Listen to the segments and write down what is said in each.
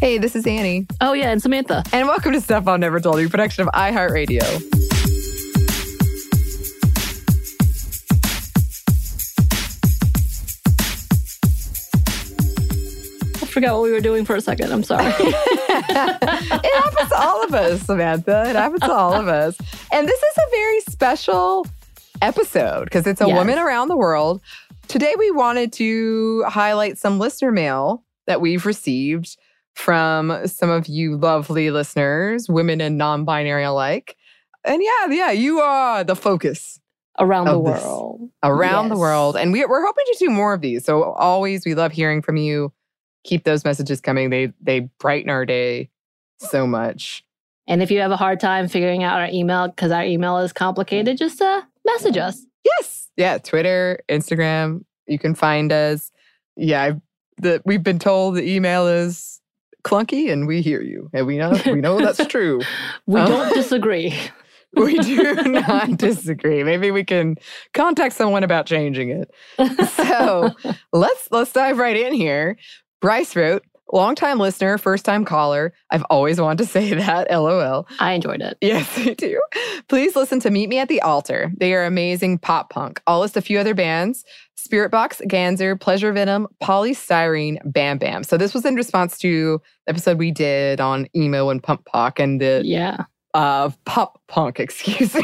Hey, this is Annie. Oh, yeah, and Samantha. And welcome to Stuff Mom Never Told You, production of iHeartRadio. I forgot what we were doing for a second. I'm sorry. it happens to all of us, Samantha. It happens to all of us. And this is a very special episode because it's a Yes. woman around the world. Today, we wanted to highlight some listener mail that we've received from some of you lovely listeners, women and non binary alike. And yeah, yeah, you are the focus Around the Of this. world. around the world. And we, we're hoping to do more of these. So always, we love hearing from you. Keep those messages coming. They they brighten our day so much. And if you have a hard time figuring out our email because our email is complicated, just uh, message us. Yes, yeah. Twitter, Instagram. You can find us. Yeah, I, the, we've been told the email is clunky, and we hear you, and we know we know that's true. We Oh. don't disagree. We do not disagree. Maybe we can contact someone about changing it. So let's let's dive right in here. Bryce wrote, longtime listener, first time caller. I've always wanted to say that. LOL. I enjoyed it. Yes, I do. Please listen to Meet Me at the Altar. They are amazing pop punk. I'll list a few other bands Spiritbox, Ganzer, Pleasure Venom, Poly Styrene, Bam Bam. So this was in response to the episode we did on emo and pump pop and the Yeah. uh, pop punk, excuse me,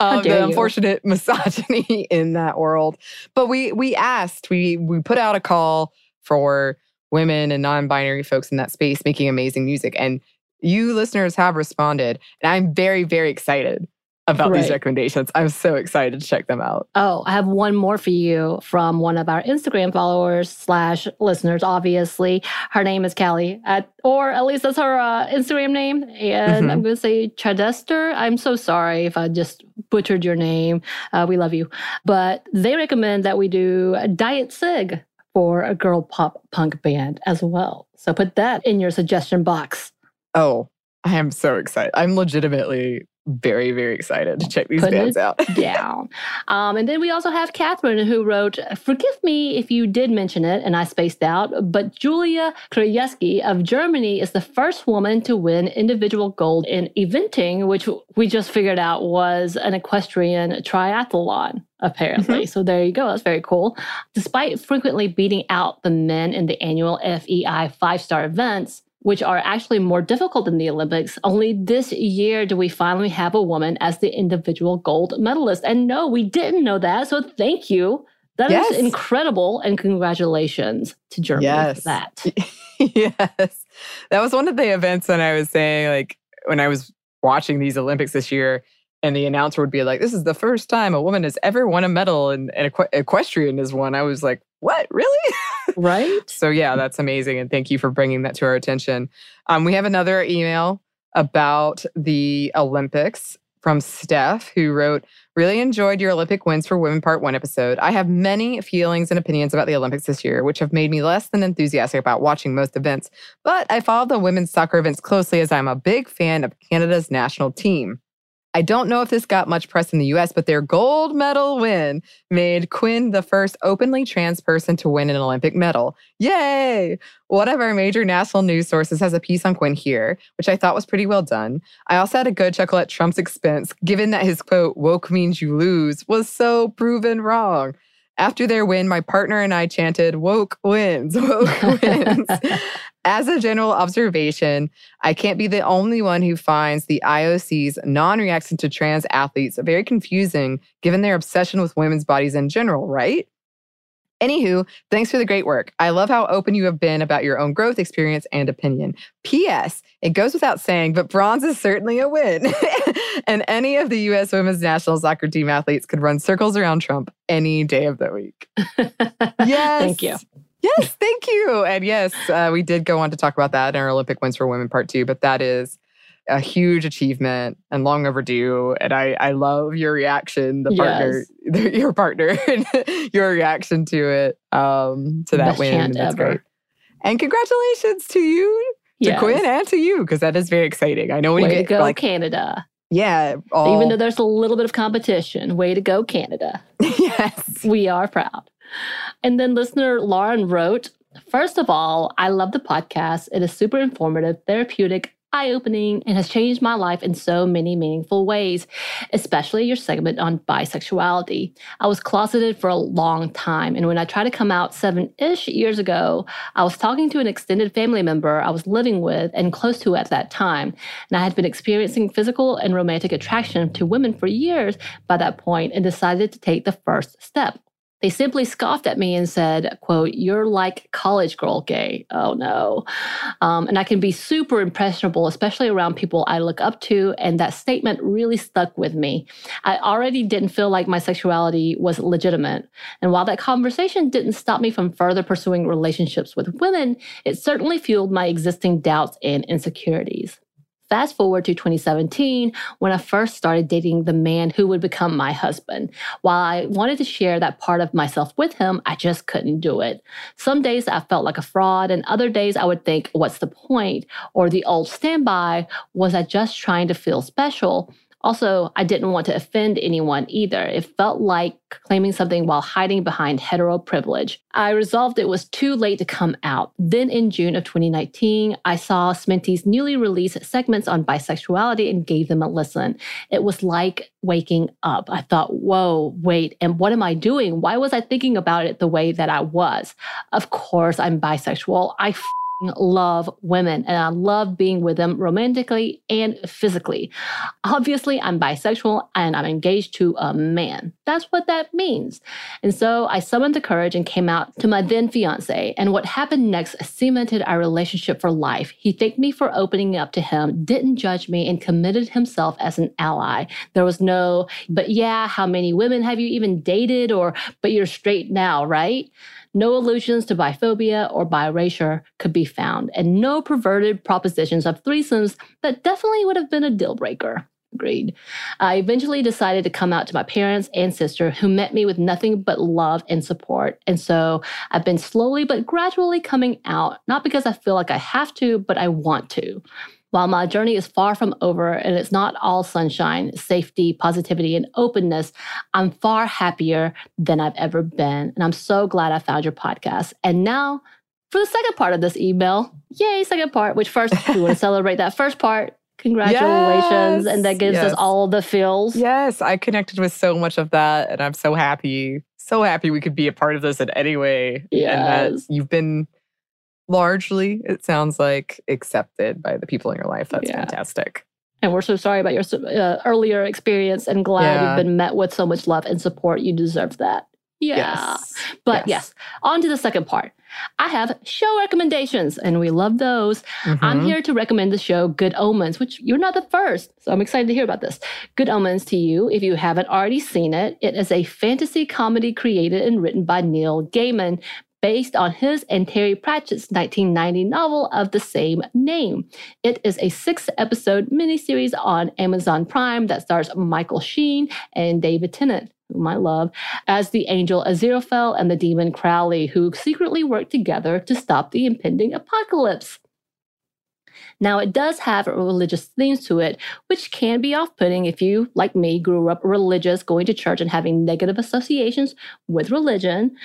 of the you. unfortunate misogyny in that world. But we we asked, we we put out a call for women and non-binary folks in that space making amazing music, and you listeners have responded, and I'm very very excited about these recommendations. I'm so excited to check them out. Oh, I have one more for you from one of our Instagram followers slash listeners. Obviously, her name is Callie, at, or at least that's her uh, Instagram name. And Mhm. I'm going to say Chadester. I'm so sorry if I just butchered your name. Uh, we love you, but they recommend that we do a Diet Sig for a girl pop punk band as well. So put that in your suggestion box. Oh, I am so excited. I'm legitimately very very excited to check these bands out. down. Um, and then we also have Catherine who wrote, Forgive me if you did mention it and I spaced out, but Julia Krajewski of Germany is the first woman to win individual gold in eventing, which we just figured out was an equestrian triathlon. Apparently. So there you go. That's very cool. Despite frequently beating out the men in the annual FEI five star events, which are actually more difficult than the Olympics. Only this year do we finally have a woman as the individual gold medalist. And no, we didn't know that. So thank you. That is Yes. incredible. And congratulations to Germany Yes. for that. yes. That was one of the events when I was saying, like, when I was watching these Olympics this year, and the announcer would be like, "This is the first time a woman has ever won a medal, and, and equ- equestrian is one." I was like, "What, really?" Right. so yeah, that's amazing, and thank you for bringing that to our attention. Um, we have another email about the Olympics from Steph, who wrote, Really enjoyed your Olympic wins for women part one episode. I have many feelings and opinions about the Olympics this year, which have made me less than enthusiastic about watching most events. But I follow the women's soccer events closely as I'm a big fan of Canada's national team. I don't know if this got much press in the US, but their gold medal win made Quinn the first openly trans person to win an Olympic medal. Yay! One of our major national news sources has a piece on Quinn here, which I thought was pretty well done. I also had a good chuckle at Trump's expense, given that his quote, woke means you lose, was so proven wrong. After their win, my partner and I chanted, Woke wins, woke wins. As a general observation, I can't be the only one who finds the IOC's non reaction to trans athletes very confusing given their obsession with women's bodies in general, right? Anywho, thanks for the great work. I love how open you have been about your own growth experience and opinion. P.S. It goes without saying, but bronze is certainly a win. and any of the U.S. women's national soccer team athletes could run circles around Trump any day of the week. yes. Thank you. Yes, thank you. And yes, uh, we did go on to talk about that in our Olympic wins for women part two, but that is a huge achievement and long overdue. And I, I love your reaction, the partner, Yes. your partner, your reaction to it, um, to that Best win. That's ever. great. And congratulations to you, to Yes. Quinn, and to you, because that is very exciting. I know when Way you to get go, like, Canada. yeah, all, Even though there's a little bit of competition, way to go, Canada. yes, We are proud. And then listener Lauren wrote, First of all, I love the podcast. It is super informative, therapeutic, eye opening, and has changed my life in so many meaningful ways, especially your segment on bisexuality. I was closeted for a long time, and when I tried to come out seven ish years ago, I was talking to an extended family member I was living with and close to at that time. And I had been experiencing physical and romantic attraction to women for years by that point and decided to take the first step. They simply scoffed at me and said, quote, you're like college girl gay. Oh no. Um, and I can be super impressionable, especially around people I look up to. And that statement really stuck with me. I already didn't feel like my sexuality was legitimate. And while that conversation didn't stop me from further pursuing relationships with women, it certainly fueled my existing doubts and insecurities. Fast forward to 2017, when I first started dating the man who would become my husband. While I wanted to share that part of myself with him, I just couldn't do it. Some days I felt like a fraud, and other days I would think, what's the point? Or the old standby, was I just trying to feel special? Also, I didn't want to offend anyone either. It felt like claiming something while hiding behind hetero privilege. I resolved it was too late to come out. Then in June of 2019, I saw Sminty's newly released segments on bisexuality and gave them a listen. It was like waking up. I thought, whoa, wait, and what am I doing? Why was I thinking about it the way that I was? Of course, I'm bisexual. I love women and I love being with them romantically and physically. Obviously, I'm bisexual and I'm engaged to a man. That's what that means. And so I summoned the courage and came out to my then fiance. And what happened next cemented our relationship for life. He thanked me for opening up to him, didn't judge me, and committed himself as an ally. There was no, but yeah, how many women have you even dated? Or, but you're straight now, right? No allusions to biphobia or bi-erasure could be found, and no perverted propositions of threesomes that definitely would have been a deal breaker. Agreed. I eventually decided to come out to my parents and sister, who met me with nothing but love and support. And so I've been slowly but gradually coming out, not because I feel like I have to, but I want to. While my journey is far from over and it's not all sunshine, safety, positivity, and openness, I'm far happier than I've ever been. And I'm so glad I found your podcast. And now for the second part of this email. Yay, second part, which first we want to celebrate that first part. Congratulations. Yes, and that gives yes. us all the feels. Yes, I connected with so much of that, and I'm so happy, so happy we could be a part of this in any way. And that Yes. you've been largely, it sounds like, accepted by the people in your life. That's Yeah. fantastic. And we're so sorry about your uh, earlier experience and glad Yeah. you've been met with so much love and support. You deserve that. Yeah. Yes. But Yes. yes. on to the second part. I have show recommendations, and we love those. I'm Mhm. here to recommend the show Good Omens, which you're not the first. So I'm excited to hear about this. Good Omens to you if you haven't already seen it. It is a fantasy comedy created and written by Neil Gaiman. Based on his and Terry Pratchett's 1990 novel of the same name. It is a six episode miniseries on Amazon Prime that stars Michael Sheen and David Tennant, whom I love, as the angel Aziraphale and the demon Crowley, who secretly work together to stop the impending apocalypse. Now, it does have religious themes to it, which can be off putting if you, like me, grew up religious, going to church, and having negative associations with religion.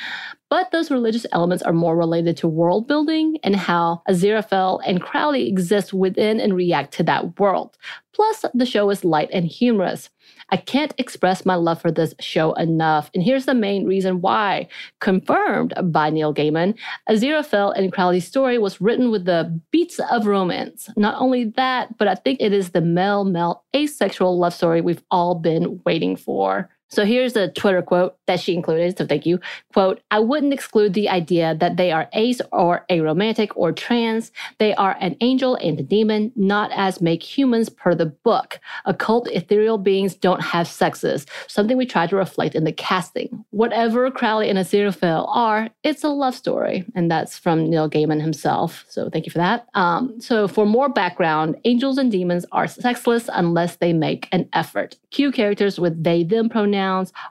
But those religious elements are more related to world building and how Aziraphale and Crowley exist within and react to that world. Plus, the show is light and humorous. I can't express my love for this show enough, and here's the main reason why. Confirmed by Neil Gaiman, Aziraphale and Crowley's story was written with the beats of romance. Not only that, but I think it is the male male asexual love story we've all been waiting for. So here's a Twitter quote that she included, so thank you. Quote, I wouldn't exclude the idea that they are ace or aromantic or trans. They are an angel and a demon, not as make humans per the book. Occult ethereal beings don't have sexes, something we try to reflect in the casting. Whatever Crowley and Aziraphale are, it's a love story. And that's from Neil Gaiman himself. So thank you for that. Um, so for more background, angels and demons are sexless unless they make an effort. Cue characters with they, them pronouns,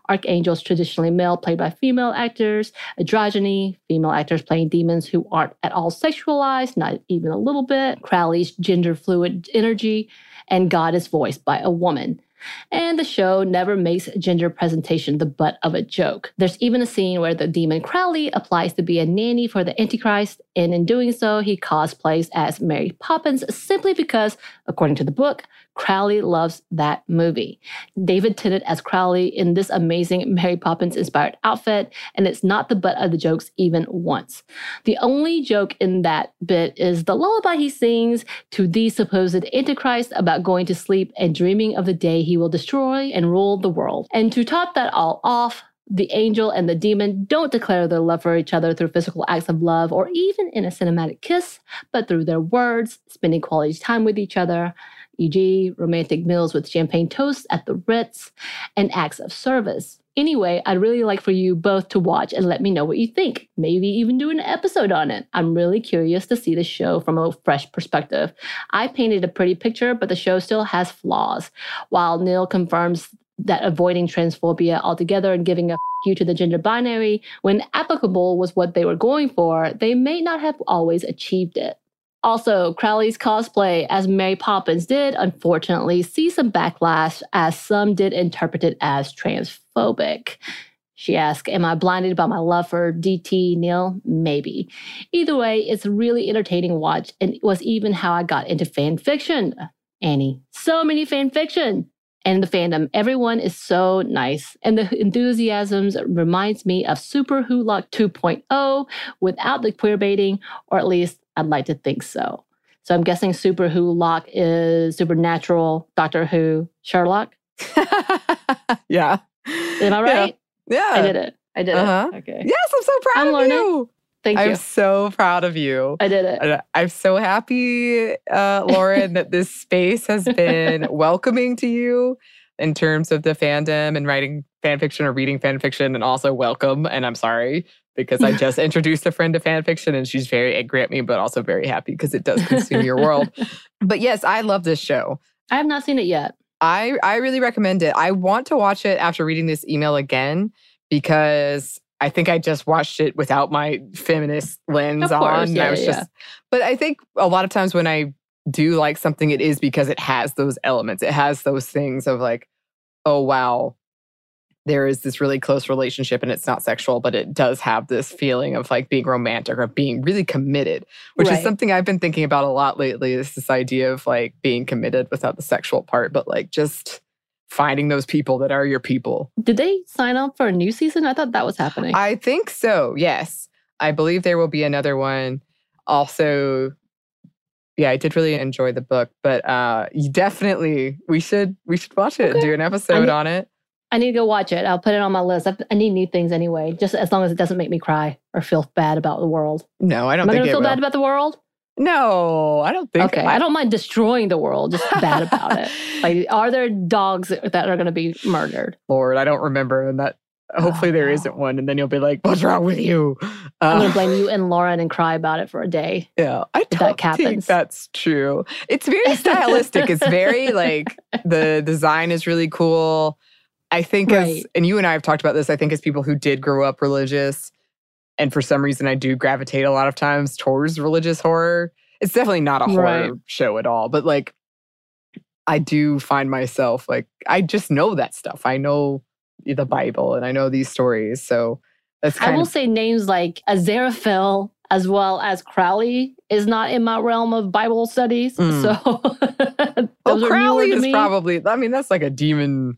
archangels traditionally male played by female actors, androgyny, female actors playing demons who aren't at all sexualized, not even a little bit, Crowley's gender fluid energy, and God is voiced by a woman. And the show never makes gender presentation the butt of a joke. There's even a scene where the demon Crowley applies to be a nanny for the Antichrist, and in doing so, he cosplays as Mary Poppins simply because, according to the book, Crowley loves that movie. David Tennant as Crowley in this amazing Mary Poppins inspired outfit, and it's not the butt of the jokes even once. The only joke in that bit is the lullaby he sings to the supposed Antichrist about going to sleep and dreaming of the day he will destroy and rule the world. And to top that all off, the angel and the demon don't declare their love for each other through physical acts of love or even in a cinematic kiss, but through their words, spending quality time with each other, e.g., romantic meals with champagne toast at the Ritz, and acts of service. Anyway, I'd really like for you both to watch and let me know what you think. Maybe even do an episode on it. I'm really curious to see the show from a fresh perspective. I painted a pretty picture, but the show still has flaws. While Neil confirms that avoiding transphobia altogether and giving a f- you to the gender binary when applicable was what they were going for, they may not have always achieved it. Also, Crowley's cosplay as Mary Poppins did unfortunately see some backlash as some did interpret it as transphobic. She asked, Am I blinded by my love for DT Neil? Maybe. Either way, it's a really entertaining watch and it was even how I got into fan fiction. Annie, so many fan fiction and the fandom. Everyone is so nice. And the enthusiasms reminds me of Super Who Lock 2.0 without the queer baiting, or at least I'd like to think so. So I'm guessing Super Who Lock is Supernatural, Doctor Who, Sherlock. yeah. Am I right? Yeah. I did it. I did Uh-huh. it. Okay. Yes, I'm so proud I'm of learning. you. Thank I'm you. so proud of you. I did it. I'm so happy, uh, Lauren, that this space has been welcoming to you in terms of the fandom and writing fan fiction or reading fan fiction, and also welcome. And I'm sorry because I just introduced a friend to fan fiction and she's very angry at me, but also very happy because it does consume your world. But yes, I love this show. I have not seen it yet. I I really recommend it. I want to watch it after reading this email again because I think I just watched it without my feminist lens course, on. and yeah, I was yeah, just but I think a lot of times when I do like something it is because it has those elements. It has those things of like oh wow there is this really close relationship and it's not sexual but it does have this feeling of like being romantic or being really committed which is something I've been thinking about a lot lately. Is this idea of like being committed without the sexual part, but like just finding those people that are your people. Did they sign up for a new season? I thought that was happening. I think so. Yes, I believe there will be another one. Also, yeah, I did really enjoy the book, but uh, you definitely we should we should watch it and Okay. do an episode need- on it. I need to go watch it. I'll put it on my list. I, I need new things anyway, just as long as it doesn't make me cry or feel bad about the world. No, I don't Am I going to it feel will. bad about the world? No, I don't think. Okay, I don't mind destroying the world, just bad about it. Like, are there dogs that are going to be murdered? Lord, I don't remember, and that hopefully Oh, there no. not one, and then you'll be like, "What's wrong with you?" I'm Uh, going to blame you and Lauren and cry about it for a day. Yeah, I that happens. that's true. It's very stylistic. it's very like the design is really cool. I think as and you and I have talked about this. I think as people who did grow up religious, and for some reason I do gravitate a lot of times towards religious horror. It's definitely not a horror Right. show at all, but like I do find myself like I just know that stuff. I know the Bible and I know these stories, so that's I will of say names like Aziraphale as well as Crowley is not in my realm of Bible studies. Mm. So those Well, are Crowley is probably. I mean, that's like a demon.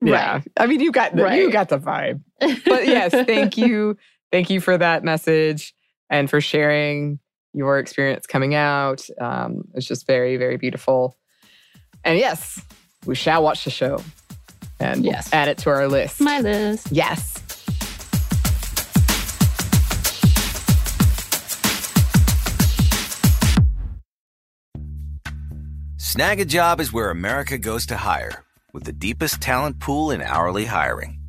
Yeah, I mean, you got the you got the vibe. But yes, thank you, thank you for that message and for sharing your experience coming out. Um, it's just very, very beautiful. And yes, we shall watch the show and we'll Yes. add it to our list. my list. yes. Snag a job is where America goes to hire, with the deepest talent pool in hourly hiring.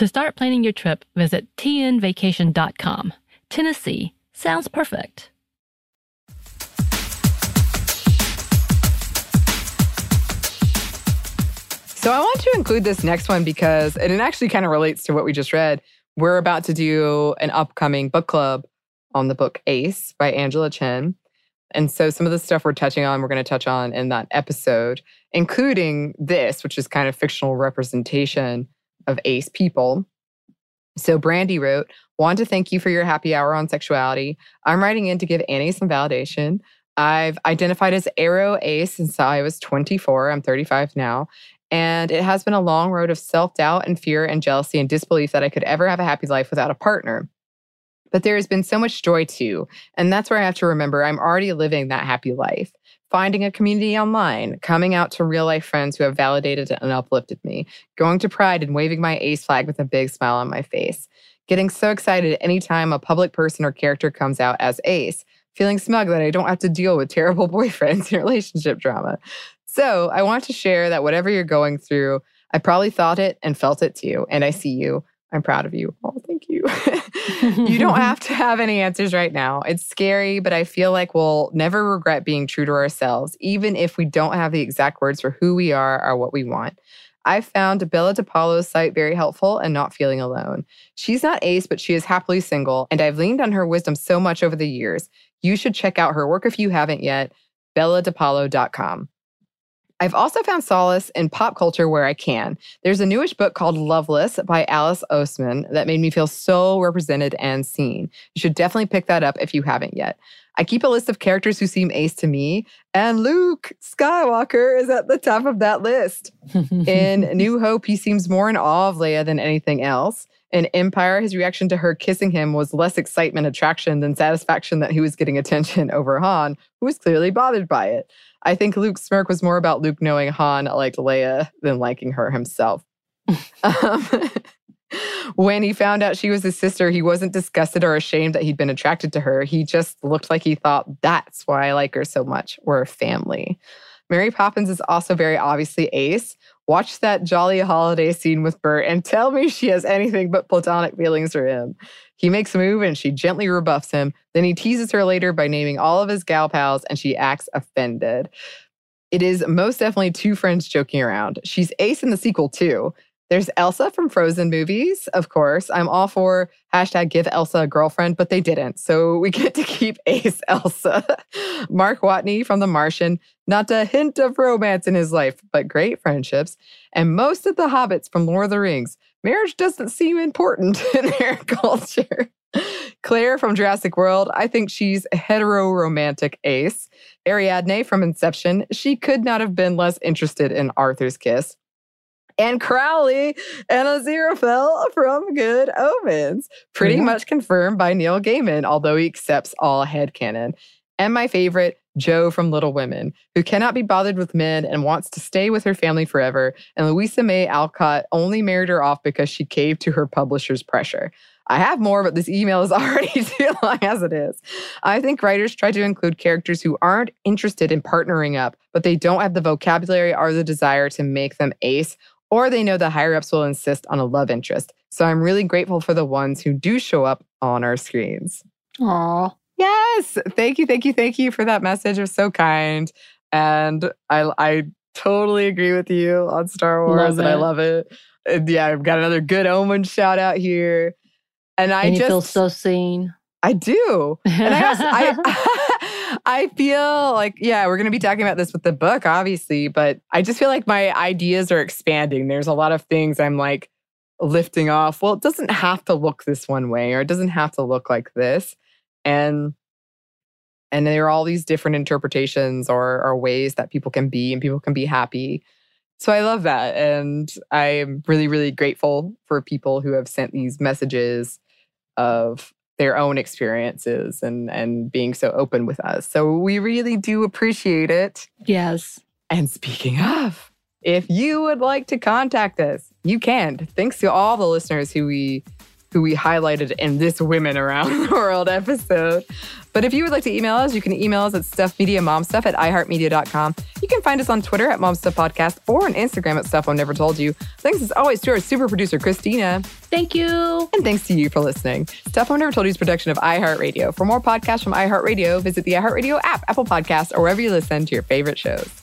To start planning your trip, visit tnvacation.com. Tennessee sounds perfect. So I want to include this next one because and it actually kind of relates to what we just read. We're about to do an upcoming book club on the book Ace by Angela Chen. And so some of the stuff we're touching on, we're going to touch on in that episode, including this, which is kind of fictional representation of ace people. So Brandy wrote, Want to thank you for your happy hour on sexuality. I'm writing in to give Annie some validation. I've identified as aro ace since I was 24. I'm 35 now. And it has been a long road of self doubt and fear and jealousy and disbelief that I could ever have a happy life without a partner. But there has been so much joy too. And that's where I have to remember I'm already living that happy life. Finding a community online, coming out to real life friends who have validated and uplifted me, going to Pride and waving my ace flag with a big smile on my face, getting so excited anytime a public person or character comes out as ace, feeling smug that I don't have to deal with terrible boyfriends and relationship drama. So I want to share that whatever you're going through, I probably thought it and felt it too. And I mm-hmm. see you. I'm proud of you. Thank you. you don't have to have any answers right now. It's scary, but I feel like we'll never regret being true to ourselves, even if we don't have the exact words for who we are or what we want. I found Bella DePaulo's site very helpful and not feeling alone. She's not ace, but she is happily single, and I've leaned on her wisdom so much over the years. You should check out her work if you haven't yet, belladepaulo.com. I've also found solace in pop culture where I can. There's a newish book called Loveless by Alice Oseman that made me feel so represented and seen. You should definitely pick that up if you haven't yet. I keep a list of characters who seem ace to me, and Luke Skywalker is at the top of that list. in New Hope, he seems more in awe of Leia than anything else. In Empire, his reaction to her kissing him was less excitement, attraction than satisfaction that he was getting attention over Han, who was clearly bothered by it. I think Luke's smirk was more about Luke knowing Han liked Leia than liking her himself. um, when he found out she was his sister, he wasn't disgusted or ashamed that he'd been attracted to her. He just looked like he thought, that's why I like her so much. We're a family. Mary Poppins is also very obviously ace. Watch that jolly holiday scene with Bert and tell me she has anything but platonic feelings for him. He makes a move and she gently rebuffs him. Then he teases her later by naming all of his gal pals and she acts offended. It is most definitely two friends joking around. She's ace in the sequel too. There's Elsa from Frozen movies, of course. I'm all for hashtag give Elsa a girlfriend, but they didn't. So we get to keep Ace Elsa. Mark Watney from The Martian, not a hint of romance in his life, but great friendships. And most of the hobbits from Lord of the Rings. Marriage doesn't seem important in their culture. Claire from Jurassic World, I think she's a hetero romantic ace. Ariadne from Inception, she could not have been less interested in Arthur's kiss and Crowley and Aziraphale from Good Omens. Pretty mm-hmm. much confirmed by Neil Gaiman, although he accepts all headcanon. And my favorite, Jo from Little Women, who cannot be bothered with men and wants to stay with her family forever. And Louisa May Alcott only married her off because she caved to her publisher's pressure. I have more, but this email is already too long as it is. I think writers try to include characters who aren't interested in partnering up, but they don't have the vocabulary or the desire to make them ace or they know the higher ups will insist on a love interest. So I'm really grateful for the ones who do show up on our screens. Aw. Yes. Thank you. Thank you. Thank you for that message. It was so kind. And I I totally agree with you on Star Wars and I love it. And yeah, I've got another good omen shout out here. And I and just feel so seen. I do. And I, also, I, I feel like, yeah, we're going to be talking about this with the book, obviously, but I just feel like my ideas are expanding. There's a lot of things I'm like lifting off. Well, it doesn't have to look this one way or it doesn't have to look like this. And and there are all these different interpretations or, or ways that people can be and people can be happy. So I love that. And I'm really, really grateful for people who have sent these messages of their own experiences and and being so open with us. So we really do appreciate it. Yes. And speaking of, if you would like to contact us, you can. Thanks to all the listeners who we who we highlighted in this Women Around the World episode. But if you would like to email us, you can email us at stuffmediamomstuff at iheartmedia.com. You can find us on Twitter at momstuffpodcast or on Instagram at Stuff Mom Never Told You. Thanks as always to our super producer, Christina. Thank you. And thanks to you for listening. Stuff Mom Never Told You is production of iHeartRadio. For more podcasts from iHeartRadio, visit the iHeartRadio app, Apple Podcasts, or wherever you listen to your favorite shows.